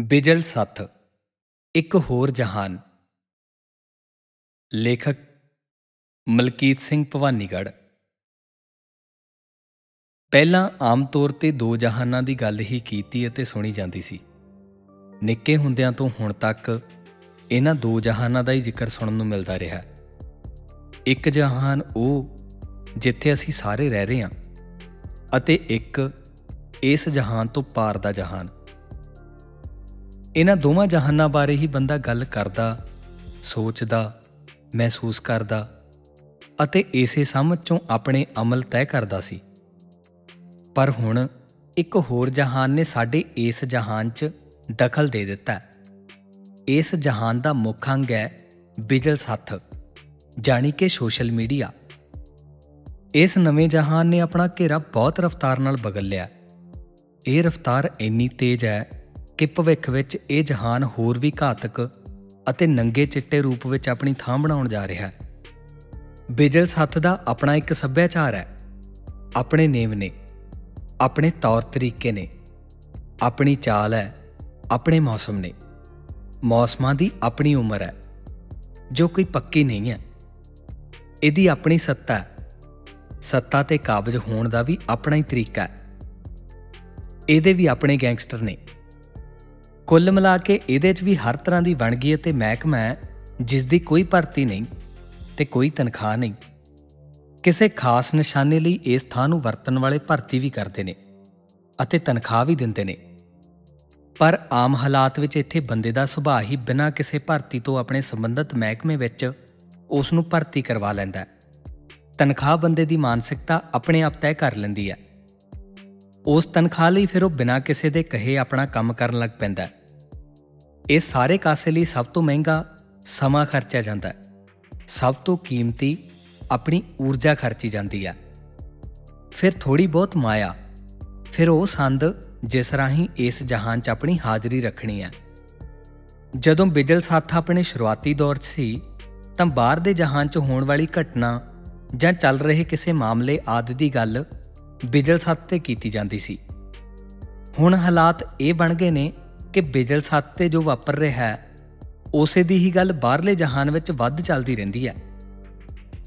ਬਿਜਲ ਸੱਥ ਇੱਕ ਹੋਰ ਜਹਾਨ। ਲੇਖਕ ਮਲਕੀਤ ਸਿੰਘ ਭਵਾਨੀਗੜ੍ਹ। ਪਹਿਲਾਂ ਆਮ ਤੌਰ ਤੇ ਦੋ ਜਹਾਨਾਂ ਦੀ ਗੱਲ ਹੀ ਕੀਤੀ ਅਤੇ ਸੁਣੀ ਜਾਂਦੀ ਸੀ। ਨਿੱਕੇ ਹੁੰਦਿਆਂ ਤੋਂ ਹੁਣ ਤੱਕ ਇਹਨਾਂ ਦੋ ਜਹਾਨਾਂ ਦਾ ਹੀ ਜ਼ਿਕਰ ਸੁਣਨ ਨੂੰ ਮਿਲਦਾ ਰਿਹਾ। ਇੱਕ ਜਹਾਨ ਉਹ ਜਿੱਥੇ ਅਸੀਂ ਸਾਰੇ ਰਹਿ ਰਹੇ ਹਾਂ ਅਤੇ ਇੱਕ ਇਸ ਜਹਾਨ ਤੋਂ ਪਾਰ ਦਾ ਜਹਾਨ। ਇਹਨਾਂ ਦੋਵਾਂ ਜਹਾਨਾਂ ਬਾਰੇ ਹੀ ਬੰਦਾ ਗੱਲ ਕਰਦਾ, ਸੋਚਦਾ, ਮਹਿਸੂਸ ਕਰਦਾ ਅਤੇ ਇਸੇ ਸਮਝ ਚੋਂ ਆਪਣੇ ਅਮਲ ਤੈਅ ਕਰਦਾ ਸੀ। ਪਰ ਹੁਣ ਇੱਕ ਹੋਰ ਜਹਾਨ ਨੇ ਸਾਡੇ ਇਸ ਜਹਾਨ 'ਚ ਦਖਲ ਦੇ ਦਿੱਤਾ। ਹੈ। ਇਸ ਜਹਾਨ ਦਾ ਮੁੱਖ ਅੰਗ ਹੈ ਬਿਜਲ ਸੱਥ ਜਾਣੀ ਕਿ ਸੋਸ਼ਲ ਮੀਡੀਆ। ਇਸ ਨਵੇਂ ਜਹਾਨ ਨੇ ਆਪਣਾ ਘੇਰਾ ਬਹੁਤ ਰਫ਼ਤਾਰ ਨਾਲ ਬਗਲ ਲਿਆ। ਇਹ ਰਫ਼ਤਾਰ ਇੰਨੀ ਤੇਜ਼ ਹੈ ਕਿ ਭਵਿੱਖ ਵਿੱਚ ਇਹ ਜਹਾਨ ਹੋਰ ਵੀ ਘਾਤਕ ਅਤੇ ਨੰਗੇ ਚਿੱਟੇ ਰੂਪ ਵਿੱਚ ਆਪਣੀ ਥਾਂ ਬਣਾਉਣ ਜਾ ਰਿਹਾ ਹੈ। ਬਿਜਲ ਸੱਥ ਦਾ ਆਪਣਾ ਇੱਕ ਸੱਭਿਆਚਾਰ ਹੈ। ਆਪਣੇ ਨੇਮ ਨੇ, ਆਪਣੇ ਤੌਰ ਤਰੀਕੇ ਨੇ, ਆਪਣੀ ਚਾਲ ਹੈ, ਆਪਣੇ ਮੌਸਮ ਨੇ। ਮੌਸਮਾਂ ਦੀ ਆਪਣੀ ਉਮਰ ਹੈ, ਜੋ ਕੋਈ ਪੱਕੀ ਨਹੀਂ ਹੈ। ਇਹਦੀ ਆਪਣੀ ਸੱਤਾ ਹੈ। ਸੱਤਾ ਤੇ ਕਾਬਜ ਹੋਣ ਦਾ ਵੀ ਆਪਣਾ ਹੀ ਤਰੀਕਾ ਹੈ। ਇਹਦੇ ਵੀ ਆਪਣੇ ਗੈਂਗਸਟਰ ਨੇ। ਕੁੱਲ ਮਿਲਾ ਕੇ ਇਹਦੇ 'ਚ ਵੀ ਹਰ ਤਰ੍ਹਾਂ ਦੀ ਵਣਗੀ ਅਤੇ ਮਹਿਕਮਾ ਹੈ ਜਿਸ ਦੀ ਕੋਈ ਭਰਤੀ ਨਹੀਂ ਤੇ ਕੋਈ ਤਨਖਾਹ ਨਹੀਂ। ਕਿਸੇ ਖਾਸ ਨਿਸ਼ਾਨੇ ਲਈ ਇਸ ਥਾਂ ਨੂੰ ਵਰਤਣ ਵਾਲੇ ਭਰਤੀ ਵੀ ਕਰਦੇ ਨੇ ਅਤੇ ਤਨਖਾਹ ਵੀ ਦਿੰਦੇ ਨੇ। ਪਰ ਆਮ ਹਾਲਾਤ ਵਿੱਚ ਇੱਥੇ ਬੰਦੇ ਦਾ ਸੁਭਾਅ ਹੀ ਬਿਨਾਂ ਕਿਸੇ ਭਰਤੀ ਤੋਂ ਆਪਣੇ ਸੰਬੰਧਿਤ ਮਹਿਕਮੇ ਵਿੱਚ ਉਸ ਨੂੰ ਭਰਤੀ ਕਰਵਾ ਲੈਂਦਾ ਹੈ। ਤਨਖਾਹ ਬੰਦੇ ਦੀ ਮਾਨਸਿਕਤਾ ਆਪਣੇ ਆਪ ਤੈਅ ਕਰ ਲੈਂਦੀ ਹੈ। ਉਸ ਤਨਖਾਹ ਲਈ ਫਿਰ ਉਹ ਬਿਨਾਂ ਕਿਸੇ ਦੇ ਕਹੇ ਆਪਣਾ ਕੰਮ ਕਰਨ ਲੱਗ ਪੈਂਦਾ ਹੈ। ਇਹ ਸਾਰੇ ਕਾਸੇ ਲਈ ਸਭ ਤੋਂ ਮਹਿੰਗਾ ਸਮਾਂ ਖਰਚਿਆ ਜਾਂਦਾ ਹੈ। ਸਭ ਤੋਂ ਕੀਮਤੀ ਆਪਣੀ ਊਰਜਾ ਖਰਚੀ ਜਾਂਦੀ ਹੈ। ਫਿਰ ਥੋੜੀ ਬਹੁਤ ਮਾਇਆ, ਫਿਰ ਉਹ ਸੰਦ ਜਿਸ ਰਾਹੀਂ ਇਸ ਜਹਾਨ 'ਚ ਆਪਣੀ ਹਾਜ਼ਰੀ ਰੱਖਣੀ ਹੈ। ਜਦੋਂ ਬਿਜਲ ਸਾਥ ਆਪਣੇ ਸ਼ੁਰੂਆਤੀ ਦੌਰ 'ਚ ਸੀ, ਤਾਂ ਬਾਹਰ ਦੇ ਜਹਾਨ 'ਚ ਹੋਣ ਵਾਲੀ ਘਟਨਾ ਜਾਂ ਚੱਲ ਰਹੇ ਕਿਸੇ ਮਾਮਲੇ ਆਦਿ ਦੀ ਗੱਲ ਬਿਜਲ ਸੱਤ ਤੇ ਕੀਤੀ ਜਾਂਦੀ ਸੀ। ਹੁਣ ਹਾਲਾਤ ਇਹ ਬਣ ਗਏ ਨੇ ਕਿ ਬਿਜਲ ਸੱਤ ਤੇ ਜੋ ਵਾਪਰ ਰਿਹਾ ਹੈ, ਉਸੇ ਦੀ ਹੀ ਗੱਲ ਬਾਹਰਲੇ ਜਹਾਨ ਵਿੱਚ ਵੱਧ ਚੱਲਦੀ ਰਹਿੰਦੀ ਹੈ।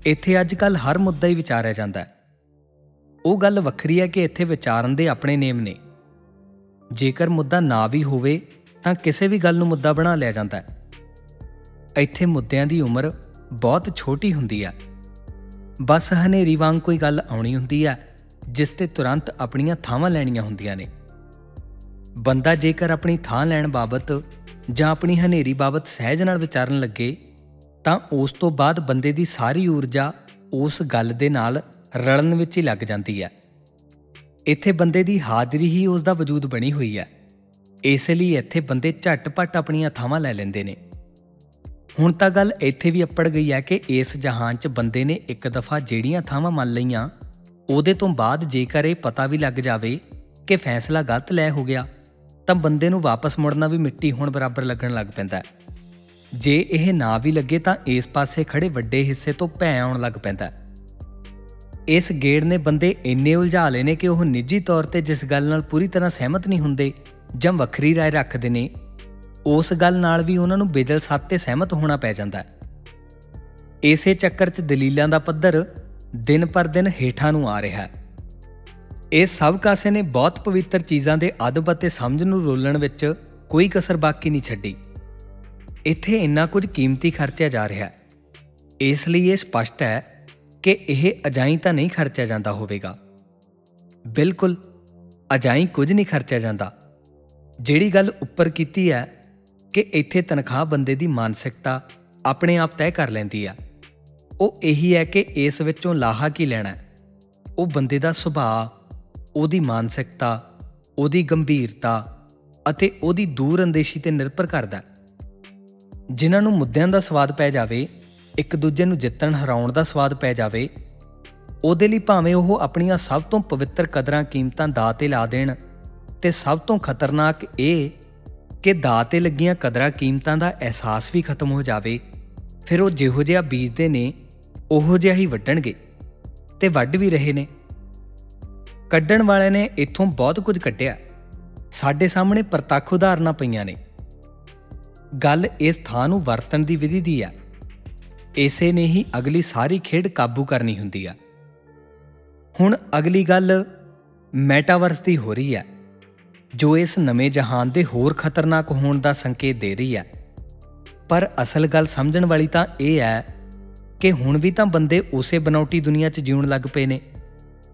ਇੱਥੇ ਅੱਜ ਕੱਲ ਹਰ ਮੁੱਦਾ ਹੀ ਵਿਚਾਰਿਆ ਜਾਂਦਾ ਹੈ। ਉਹ ਗੱਲ ਵੱਖਰੀ ਹੈ ਕਿ ਇੱਥੇ ਵਿਚਾਰਨ ਦੇ ਆਪਣੇ ਨੇਮ ਨੇ। ਜੇਕਰ ਮੁੱਦਾ ਨਾ ਵੀ ਹੋਵੇ, ਤਾਂ ਕਿਸੇ ਵੀ ਗੱਲ ਨੂੰ ਮੁੱਦਾ ਬਣਾ ਲਿਆ ਜਾਂਦਾ ਹੈ। ਇੱਥੇ ਮੁੱਦਿਆਂ ਦੀ ਉਮਰ ਬਹੁਤ ਛੋਟੀ ਹੁੰਦੀ ਹੈ। ਬਸ ਹਨੇਰੀ ਵਾਂਗ ਕੋਈ ਗੱਲ ਆਉਣੀ ਹੁੰਦੀ ਹੈ, ਜਿਸ ਤੇ ਤੁਰੰਤ ਆਪਣੀਆਂ ਥਾਵਾਂ ਲੈਣੀਆਂ ਹੁੰਦੀਆਂ ਨੇ। ਬੰਦਾ ਜੇਕਰ ਆਪਣੀ ਥਾਂ ਲੈਣ ਬਾਬਤ ਜਾਂ ਆਪਣੀ ਹਨੇਰੀ ਬਾਬਤ ਸਹਿਜ ਨਾਲ ਵਿਚਾਰਨ ਲੱਗੇ, ਤਾਂ ਉਸ ਤੋਂ ਬਾਅਦ ਬੰਦੇ ਦੀ ਸਾਰੀ ਊਰਜਾ ਉਸ ਗੱਲ ਦੇ ਨਾਲ ਰਲਣ ਵਿੱਚ ਹੀ ਲੱਗ ਜਾਂਦੀ ਹੈ। ਇੱਥੇ ਬੰਦੇ ਦੀ ਹਾਜ਼ਰੀ ਹੀ ਉਸ ਦਾ ਵਜੂਦ ਬਣੀ ਹੋਈ ਹੈ। ਇਸ ਲਈ ਇੱਥੇ ਬੰਦੇ ਝਟਪਟ ਆਪਣੀਆਂ ਥਾਵਾਂ ਲੈ ਲੈਂਦੇ ਨੇ। ਹੁਣ ਤਾਂ ਗੱਲ ਇੱਥੇ ਵੀ ਅੱਪੜ ਗਈ ਹੈ ਕਿ ਇਸ ਜਹਾਨ 'ਚ ਬੰਦੇ ਨੇ ਇੱਕ ਦਫਾ ਜਿਹੜੀਆਂ ਥਾਵਾਂ ਮੰਨ ਲਈਆਂ, ਉਹਦੇ ਤੋਂ ਬਾਅਦ ਜੇਕਰ ਇਹ ਪਤਾ ਵੀ ਲੱਗ ਜਾਵੇ ਕਿ ਫੈਸਲਾ ਗਲਤ ਲੈ ਹੋ ਗਿਆ ਤਾਂ ਬੰਦੇ ਨੂੰ ਵਾਪਸ ਮੁੜਨਾ ਵੀ ਮਿੱਟੀ ਹੋਣ ਬਰਾਬਰ ਲੱਗਣ ਲੱਗ ਪੈਂਦਾ ਹੈ ਜੇ ਇਹ ਨਾ ਵੀ ਲੱਗੇ ਤਾਂ ਇਸ ਪਾਸੇ ਖੜੇ ਵੱਡੇ ਹਿੱਸੇ ਤੋਂ ਭੈ ਆਉਣ ਲੱਗ ਪੈਂਦਾ ਹੈ ਇਸ ਗੇੜ ਨੇ ਬੰਦੇ ਇੰਨੇ ਉਲਝਾ ਲਏ ਨੇ ਕਿ ਉਹ ਨਿੱਜੀ ਤੌਰ ਤੇ ਜਿਸ ਗੱਲ ਨਾਲ ਪੂਰੀ ਤਰ੍ਹਾਂ ਸਹਿਮਤ ਨਹੀਂ ਹੁੰਦੇ ਜਾਂ ਵੱਖਰੀ رائے ਰੱਖਦੇ ਨੇ ਉਸ ਗੱਲ ਨਾਲ ਵੀ ਉਹਨਾਂ ਨੂੰ ਬੇਦਲ ਸੱਤ ਤੇ ਸਹਿਮਤ ਹੋਣਾ ਪੈ ਜਾਂਦਾ ਹੈ ਇਸੇ ਚੱਕਰ 'ਚ ਦਲੀਲਾਂ ਦਾ ਪੱਧਰ ਦਿਨ ਪਰ ਦਿਨ ਹੇਠਾਂ ਨੂੰ ਆ ਰਿਹਾ ਹੈ ਇਹ ਸਭ ਕਾਸੇ ਨੇ ਬਹੁਤ ਪਵਿੱਤਰ ਚੀਜ਼ਾਂ ਦੇ ਅਦਬ ਅਤੇ ਸਮਝ ਨੂੰ ਰੋਲਣ ਵਿੱਚ ਕੋਈ ਕਸਰ ਬਾਕੀ ਨਹੀਂ ਛੱਡੀ। ਇੱਥੇ ਇੰਨਾ ਕੁਝ ਕੀਮਤੀ ਖਰਚਿਆ ਜਾ ਰਿਹਾ ਹੈ। ਇਸ ਲਈ ਇਹ ਸਪਸ਼ਟ ਹੈ ਕਿ ਇਹ ਅਜਾਈ ਤਾਂ ਨਹੀਂ ਖਰਚਿਆ ਜਾਂਦਾ ਹੋਵੇਗਾ। ਬਿਲਕੁਲ, ਅਜਾਈ ਕੁਝ ਨਹੀਂ ਖਰਚਿਆ ਜਾਂਦਾ। ਜਿਹੜੀ ਗੱਲ ਉੱਪਰ ਕੀਤੀ ਹੈ ਕਿ ਇੱਥੇ ਤਨਖਾਹ ਬੰਦੇ ਦੀ ਮਾਨਸਿਕਤਾ ਆਪਣੇ ਆਪ ਤੈਅ ਕਰ ਲੈਂਦੀ ਆ ਉਹ ਇਹੀ ਹੈ ਕਿ ਇਸ ਵਿੱਚੋਂ ਲਾਹਾ ਕੀ ਲੈਣਾ ਉਹ ਬੰਦੇ ਦਾ ਸੁਭਾਅ ਉਹਦੀ ਮਾਨਸਿਕਤਾ, ਉਹਦੀ ਗੰਭੀਰਤਾ ਅਤੇ ਉਹਦੀ ਦੂਰ ਅੰਦੇਸ਼ੀ ਤੇ ਨਿਰਭਰ ਕਰਦਾ ਜਿਨ੍ਹਾਂ ਨੂੰ ਮੁੱਦਿਆਂ ਦਾ ਸਵਾਦ ਪੈ ਜਾਵੇ, ਇੱਕ ਦੂਜੇ ਨੂੰ ਜਿੱਤਣ, ਹਰਾਉਣ ਦਾ ਸਵਾਦ ਪੈ ਜਾਵੇ, ਉਹਦੇ ਲਈ ਭਾਵੇਂ ਉਹ ਆਪਣੀਆਂ ਸਭ ਤੋਂ ਪਵਿੱਤਰ ਕਦਰਾਂ ਕੀਮਤਾਂ ਦਾਅ ਤੇ ਲਾ ਦੇਣ ਤੇ ਸਭ ਤੋਂ ਖਤਰਨਾਕ ਇਹ ਕਿ ਦਾਅ ਤੇ ਲੱਗੀਆਂ ਕਦਰਾਂ ਕੀਮਤਾਂ ਦਾ ਅਹਿਸਾਸ ਵੀ ਖਤਮ ਹੋ ਜਾਵੇ, ਫਿਰ ਉਹ ਜਿਹੋ ਜਿਹਾ ਬੀਜਦੇ ਨੇ, ਉਹੋ ਜਿਹਾ ਹੀ ਵੱਢਣਗੇ ਤੇ ਵੱਢ ਵੀ ਰਹੇ ਨੇ। ਕੱਢਣ ਵਾਲੇ ਨੇ ਇੱਥੋਂ ਬਹੁਤ ਕੁਝ ਕੱਢਿਆ। ਸਾਡੇ ਸਾਹਮਣੇ ਪ੍ਰਤੱਖ ਉਦਾਹਰਨਾਂ ਪਈਆਂ ਨੇ। ਗੱਲ ਇਸ ਥਾਂ ਨੂੰ ਵਰਤਣ ਦੀ ਵਿਧੀ ਦੀ ਆ। ਇਸੇ ਨੇ ਹੀ ਅਗਲੀ ਸਾਰੀ ਖੇਡ ਕਾਬੂ ਕਰਨੀ ਹੁੰਦੀ ਆ। ਹੁਣ ਅਗਲੀ ਗੱਲ ਮੈਟਾਵਰਸ ਦੀ ਹੋ ਰਹੀ ਹੈ ਜੋ ਇਸ ਨਵੇਂ ਜਹਾਨ ਦੇ ਹੋਰ ਖਤਰਨਾਕ ਹੋਣ ਦਾ ਸੰਕੇਤ ਦੇ ਰਹੀ ਹੈ ਪਰ ਅਸਲ ਗੱਲ ਸਮਝਣ ਵਾਲੀ ਤਾਂ ਇਹ ਹੈ ਕਿ ਹੁਣ ਵੀ ਤਾਂ ਬੰਦੇ ਉਸੇ ਬਨੌਟੀ ਦੁਨੀਆ 'ਚ ਜਿਉਣ ਲੱਗ ਪਏ ਨੇ।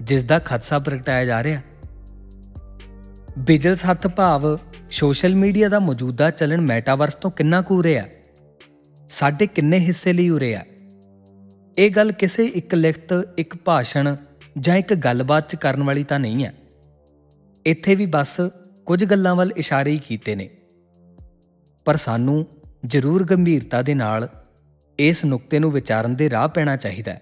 ਜਿਸ ਦਾ ਖਦਸ਼ਾ ਪ੍ਰਗਟਾਇਆ ਜਾ ਰਿਹਾ। ਬਿਜਲਸ ਹੱਥ ਭਾਵ ਸੋਸ਼ਲ ਮੀਡੀਆ ਦਾ ਮੌਜੂਦਾ ਚੱਲਣ ਮੈਟਾਵਰਸ ਤੋਂ ਕਿੰਨਾ ਕੁ ਉਰੇ ਆ? ਸਾਡੇ ਕਿੰਨੇ ਹਿੱਸੇ ਲਈ ਉਰੇ ਆ? ਇਹ ਗੱਲ ਕਿਸੇ ਇੱਕ ਲਿਖਤ, ਇੱਕ ਭਾਸ਼ਣ ਜਾਂ ਇੱਕ ਗੱਲਬਾਤ 'ਚ ਕਰਨ ਵਾਲੀ ਤਾਂ ਨਹੀਂ ਹੈ ਇੱਥੇ ਵੀ ਬਸ ਕੁਝ ਗੱਲਾਂ ਵੱਲ ਇਸ਼ਾਰੇ ਹੀ ਕੀਤੇ ਨੇ। ਪਰ ਸਾਨੂੰ ਜ਼ਰੂਰ ਗੰਭੀਰਤਾ ਦੇ ਨਾਲ ਇਸ ਨੁਕਤੇ ਨੂੰ ਵਿਚਾਰਨ ਦੇ ਰਾਹ ਪੈਣਾ ਚਾਹੀਦਾ ਹੈ।